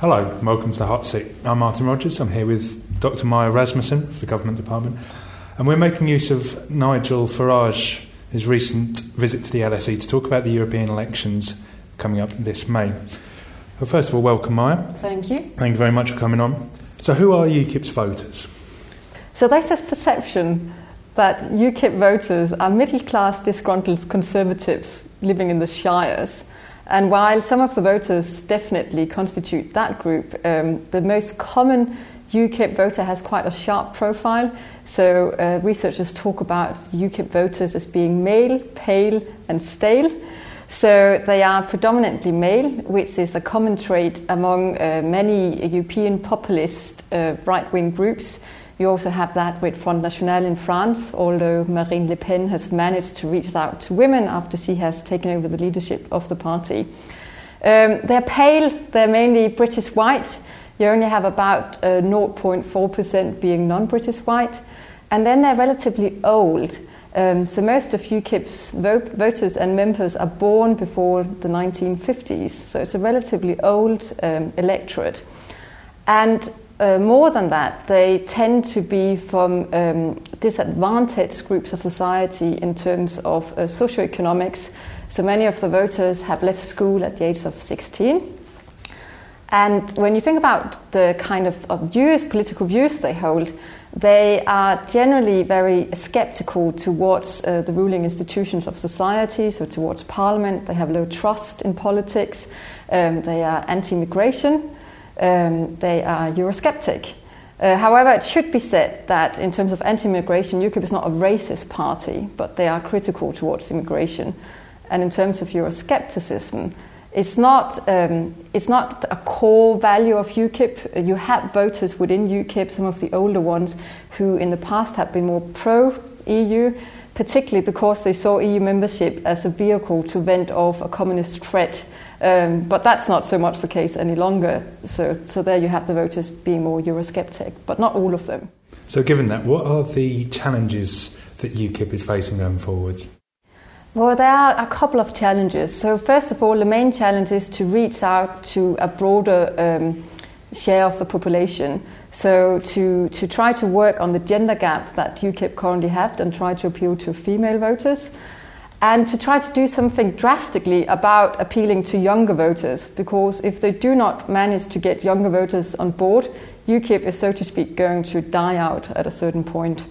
Hello, welcome to the Hot Seat. I'm Martin Rogers. I'm here with Dr. Maya Rasmussen of the Government Department, and we're making use of Nigel Farage's recent visit to the LSE to talk about the European elections coming up this May. Well, first of all, welcome, Maya. Thank you. Thank you very much for coming on. So, who are UKIP's voters? So, there's this perception that UKIP voters are middle class disgruntled conservatives living in the shires and while some of the voters definitely constitute that group, um, the most common UKIP voter has quite a sharp profile. So uh, researchers talk about UKIP voters as being male, pale, and stale. So they are predominantly male, which is a common trait among uh, many European populist uh, right wing groups you also have that with Front National in France, although Marine Le Pen has managed to reach out to women after she has taken over the leadership of the party. Um, they're pale, they're mainly British white. You only have about uh, 0.4% being non British white. And then they're relatively old. Um, so most of UKIP's vote, voters and members are born before the 1950s. So it's a relatively old um, electorate. And uh, more than that, they tend to be from um, disadvantaged groups of society in terms of uh, socioeconomics. So many of the voters have left school at the age of 16. And when you think about the kind of, of views, political views they hold, they are generally very skeptical towards uh, the ruling institutions of society, so towards parliament. They have low trust in politics. Um, they are anti immigration um, they are Eurosceptic. Uh, however, it should be said that in terms of anti immigration, UKIP is not a racist party, but they are critical towards immigration. And in terms of Euroscepticism, it's not, um, it's not a core value of UKIP. You have voters within UKIP, some of the older ones, who in the past have been more pro EU, particularly because they saw EU membership as a vehicle to vent off a communist threat um, but that's not so much the case any longer. So, so there you have the voters being more Eurosceptic, but not all of them. So, given that, what are the challenges that UKIP is facing going forward? Well, there are a couple of challenges. So, first of all, the main challenge is to reach out to a broader um, share of the population. So, to, to try to work on the gender gap that UKIP currently have and try to appeal to female voters and to try to do something drastically about appealing to younger voters, because if they do not manage to get younger voters on board, UKIP is, so to speak, going to die out at a certain point.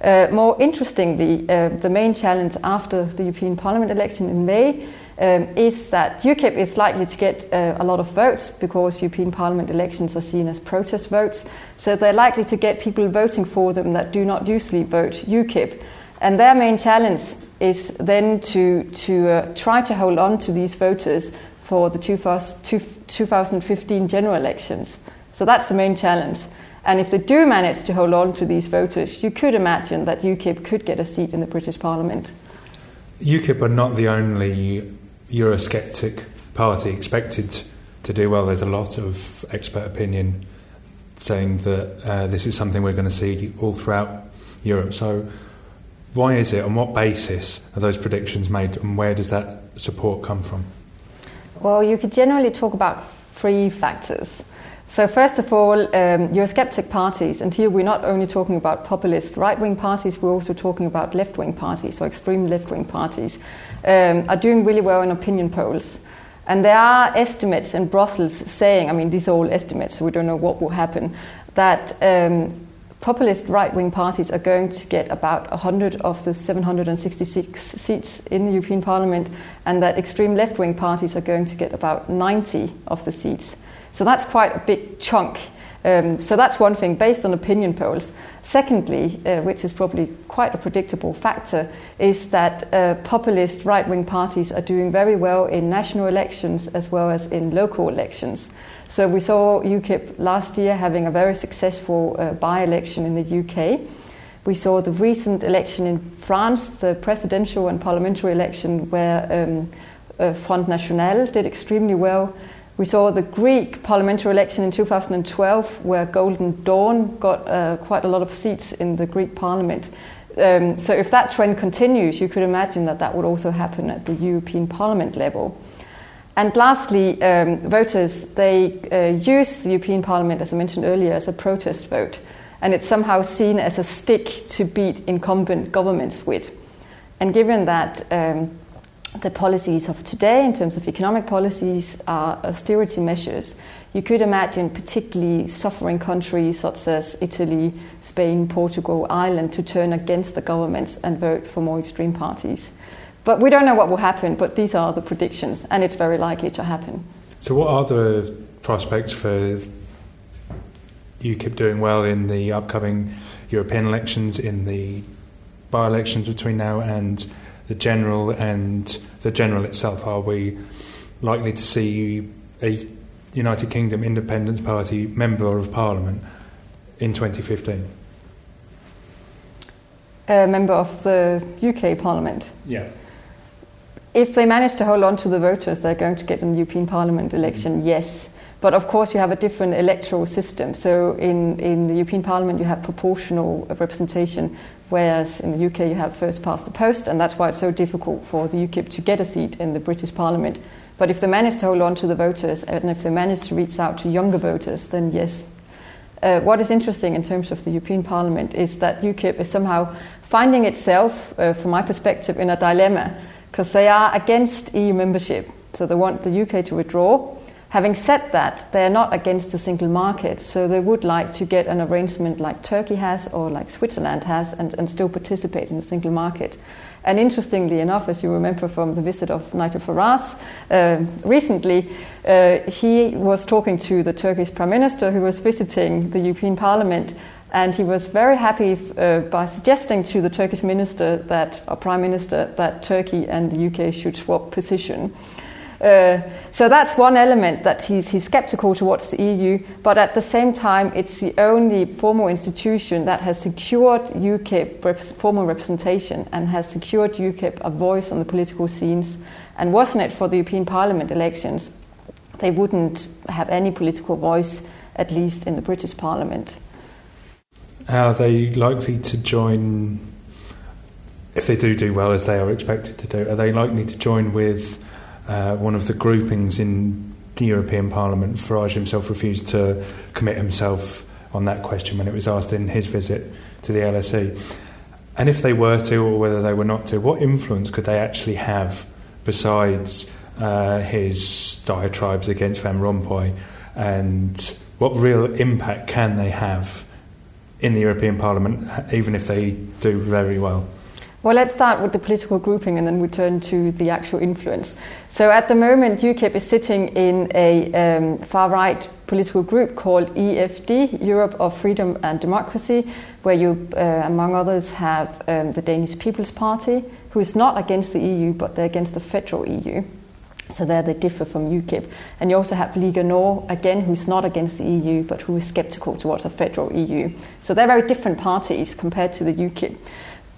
Uh, more interestingly, uh, the main challenge after the European Parliament election in May um, is that UKIP is likely to get uh, a lot of votes because European Parliament elections are seen as protest votes. So they're likely to get people voting for them that do not usually vote UKIP. And their main challenge is then to, to uh, try to hold on to these voters for the 2015 general elections. So that's the main challenge. And if they do manage to hold on to these voters, you could imagine that UKIP could get a seat in the British Parliament. UKIP are not the only Eurosceptic party expected to do well. There's a lot of expert opinion saying that uh, this is something we're going to see all throughout Europe. So, why is it? On what basis are those predictions made, and where does that support come from? Well, you could generally talk about three factors. So, first of all, um, Eurosceptic parties, and here we're not only talking about populist right wing parties, we're also talking about left wing parties, or extreme left wing parties, um, are doing really well in opinion polls. And there are estimates in Brussels saying, I mean, these are all estimates, so we don't know what will happen, that um, populist right wing parties are going to get about 100 of the 766 seats in the European Parliament, and that extreme left wing parties are going to get about 90 of the seats. So that's quite a big chunk. Um, so that's one thing based on opinion polls. Secondly, uh, which is probably quite a predictable factor, is that uh, populist right wing parties are doing very well in national elections as well as in local elections. So we saw UKIP last year having a very successful uh, by-election in the UK. We saw the recent election in France, the presidential and parliamentary election, where um, uh, Front National did extremely well. We saw the Greek parliamentary election in 2012, where Golden Dawn got uh, quite a lot of seats in the Greek parliament. Um, so, if that trend continues, you could imagine that that would also happen at the European Parliament level. And lastly, um, voters, they uh, use the European Parliament, as I mentioned earlier, as a protest vote. And it's somehow seen as a stick to beat incumbent governments with. And given that um, the policies of today, in terms of economic policies, are austerity measures, you could imagine particularly suffering countries such as Italy, Spain, Portugal, Ireland to turn against the governments and vote for more extreme parties. But we don't know what will happen, but these are the predictions, and it's very likely to happen. So, what are the prospects for UKIP doing well in the upcoming European elections, in the by elections between now and the general and the general itself? Are we likely to see a United Kingdom Independence Party member of Parliament in 2015? A member of the UK Parliament? Yeah if they manage to hold on to the voters they're going to get in the European Parliament election, mm. yes. But of course, you have a different electoral system. So in, in the European Parliament, you have proportional representation, whereas in the UK, you have first past the post, and that's why it's so difficult for the UKIP to get a seat in the British Parliament. But if they manage to hold on to the voters, and if they manage to reach out to younger voters, then yes. Uh, what is interesting in terms of the European Parliament is that UKIP is somehow finding itself, uh, from my perspective, in a dilemma because they are against EU membership. So they want the UK to withdraw. Having said that, they are not against the single market, so they would like to get an arrangement like Turkey has or like Switzerland has and, and still participate in the single market. And interestingly enough, as you remember from the visit of Nigel Farage uh, recently, uh, he was talking to the Turkish Prime Minister who was visiting the European Parliament and he was very happy uh, by suggesting to the Turkish minister that, or prime minister, that Turkey and the UK should swap position. Uh, so that's one element that he's, he's skeptical towards the EU, but at the same time, it's the only formal institution that has secured UKIP rep- formal representation and has secured UKIP a voice on the political scenes. And wasn't it for the European Parliament elections, they wouldn't have any political voice, at least in the British Parliament. Are they likely to join, if they do do well as they are expected to do, are they likely to join with uh, one of the groupings in the European Parliament? Farage himself refused to commit himself on that question when it was asked in his visit to the LSE. And if they were to, or whether they were not to, what influence could they actually have besides uh, his diatribes against Van Rompuy? And what real impact can they have in the European Parliament, even if they do very well? Well, let's start with the political grouping and then we turn to the actual influence. So, at the moment, UKIP is sitting in a um, far right political group called EFD, Europe of Freedom and Democracy, where you, uh, among others, have um, the Danish People's Party, who is not against the EU but they're against the federal EU. So there they differ from UKIP. And you also have Liga Nord, again, who's not against the EU, but who is sceptical towards a federal EU. So they're very different parties compared to the UKIP.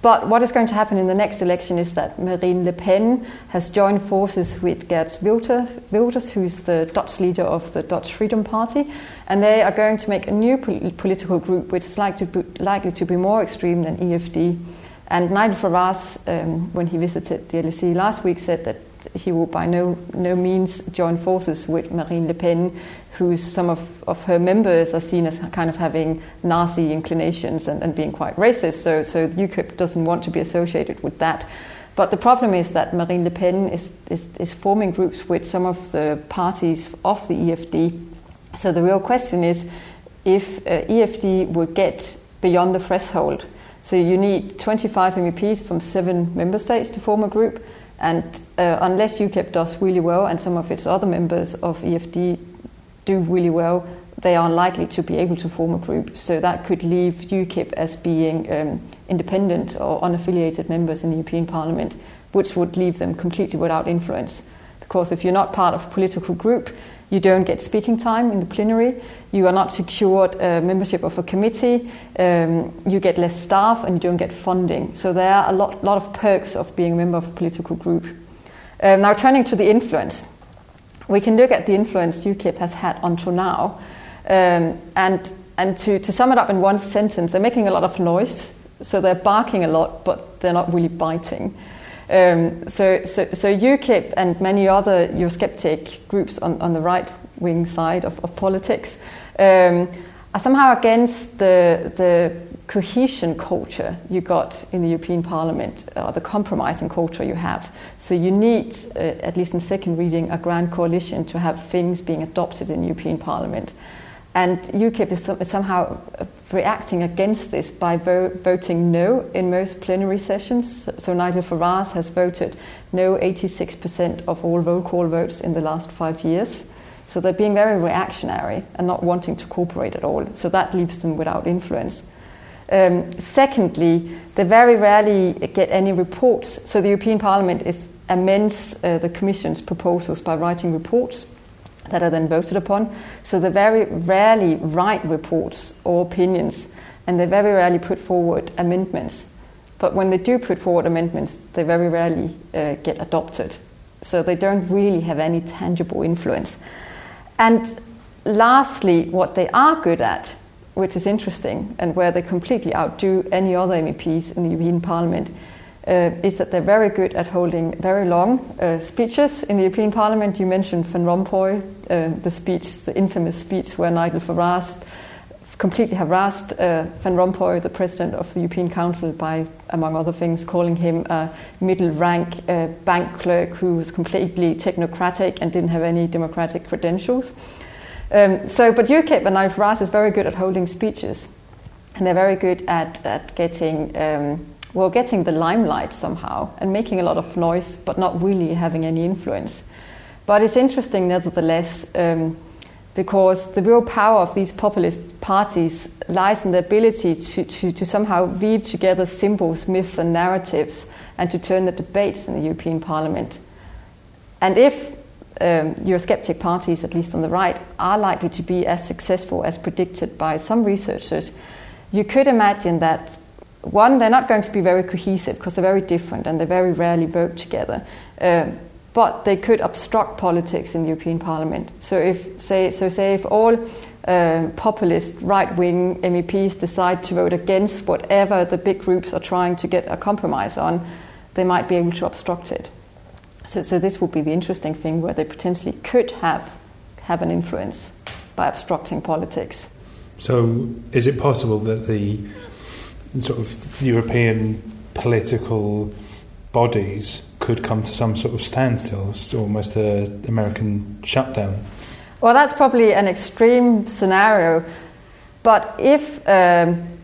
But what is going to happen in the next election is that Marine Le Pen has joined forces with Geert Wilders, who's the Dutch leader of the Dutch Freedom Party, and they are going to make a new pol- political group which is likely to, be, likely to be more extreme than EFD. And Nigel Farage, um, when he visited the LSE last week, said that he will by no, no means join forces with Marine Le Pen, who some of, of her members are seen as kind of having Nazi inclinations and, and being quite racist. So, so UKIP doesn't want to be associated with that. But the problem is that Marine Le Pen is, is, is forming groups with some of the parties of the EFD. So the real question is if uh, EFD will get beyond the threshold. So you need 25 MEPs from seven member states to form a group. And uh, unless UKIP does really well and some of its other members of EFD do really well, they are unlikely to be able to form a group. So that could leave UKIP as being um, independent or unaffiliated members in the European Parliament, which would leave them completely without influence. Because if you're not part of a political group, you don't get speaking time in the plenary. You are not secured uh, membership of a committee. Um, you get less staff and you don't get funding. So there are a lot, lot of perks of being a member of a political group. Um, now, turning to the influence, we can look at the influence UKIP has had until now. Um, and and to, to sum it up in one sentence, they're making a lot of noise. So they're barking a lot, but they're not really biting. Um, so, so, so UKIP and many other Eurosceptic groups on, on the right wing side of, of politics um, are somehow against the, the cohesion culture you got in the European Parliament, or the compromising culture you have. So you need, uh, at least in second reading, a grand coalition to have things being adopted in European Parliament. And UKIP is, is somehow reacting against this by vo- voting no in most plenary sessions. So Nigel Farage has voted no 86% of all roll call votes in the last five years. So they're being very reactionary and not wanting to cooperate at all. So that leaves them without influence. Um, secondly, they very rarely get any reports. So the European Parliament is, amends uh, the Commission's proposals by writing reports that are then voted upon. So they very rarely write reports or opinions, and they very rarely put forward amendments. But when they do put forward amendments, they very rarely uh, get adopted. So they don't really have any tangible influence. And lastly, what they are good at, which is interesting, and where they completely outdo any other MEPs in the European Parliament, uh, is that they're very good at holding very long uh, speeches in the European Parliament. You mentioned Van Rompuy, uh, the speech, the infamous speech where Nigel Farage completely harassed uh, Van Rompuy, the president of the European Council, by, among other things, calling him a middle rank uh, bank clerk who was completely technocratic and didn't have any democratic credentials. Um, so, but UKIP and Nigel Farage is very good at holding speeches, and they're very good at, at getting. Um, well, getting the limelight somehow and making a lot of noise, but not really having any influence. But it's interesting, nevertheless, um, because the real power of these populist parties lies in the ability to, to, to, somehow weave together symbols, myths, and narratives, and to turn the debates in the European Parliament. And if um, Eurosceptic parties, at least on the right, are likely to be as successful as predicted by some researchers, you could imagine that one, they're not going to be very cohesive because they're very different and they very rarely vote together. Uh, but they could obstruct politics in the European Parliament. So if say so say if all uh, populist right-wing MEPs decide to vote against whatever the big groups are trying to get a compromise on, they might be able to obstruct it. So, so this would be the interesting thing where they potentially could have have an influence by obstructing politics. So, is it possible that the sort of European political bodies could come to some sort of standstill, almost an American shutdown. Well, that's probably an extreme scenario. But if um,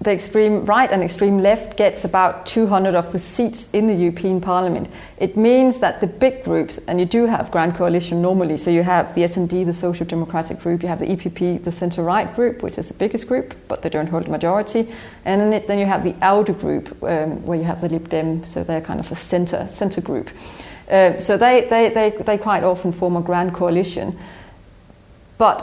the extreme right and extreme left gets about 200 of the seats in the European Parliament. It means that the big groups, and you do have grand coalition normally, so you have the SD, the Social Democratic group, you have the EPP, the centre right group, which is the biggest group, but they don't hold a majority, and then, you have the ALDE group, um, where you have the Lib Dem, so they're kind of a centre centre group. Uh, so they, they, they, they quite often form a grand coalition. But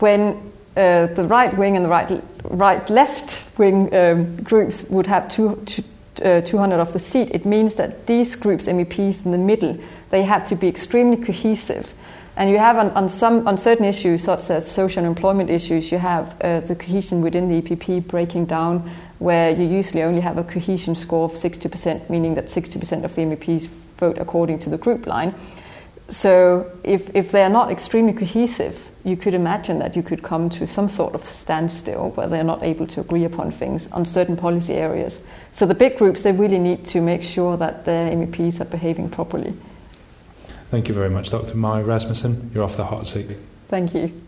when uh, the right wing and the right right left wing um, groups would have two, two, uh, 200 of the seat, it means that these groups, MEPs in the middle, they have to be extremely cohesive. And you have on, on some on certain issues, such as social employment issues, you have uh, the cohesion within the EPP breaking down, where you usually only have a cohesion score of 60%, meaning that 60% of the MEPs vote according to the group line. So if, if they are not extremely cohesive, you could imagine that you could come to some sort of standstill where they're not able to agree upon things on certain policy areas. So the big groups, they really need to make sure that their MEPs are behaving properly. Thank you very much, Dr. Mai Rasmussen. You're off the hot seat. Thank you.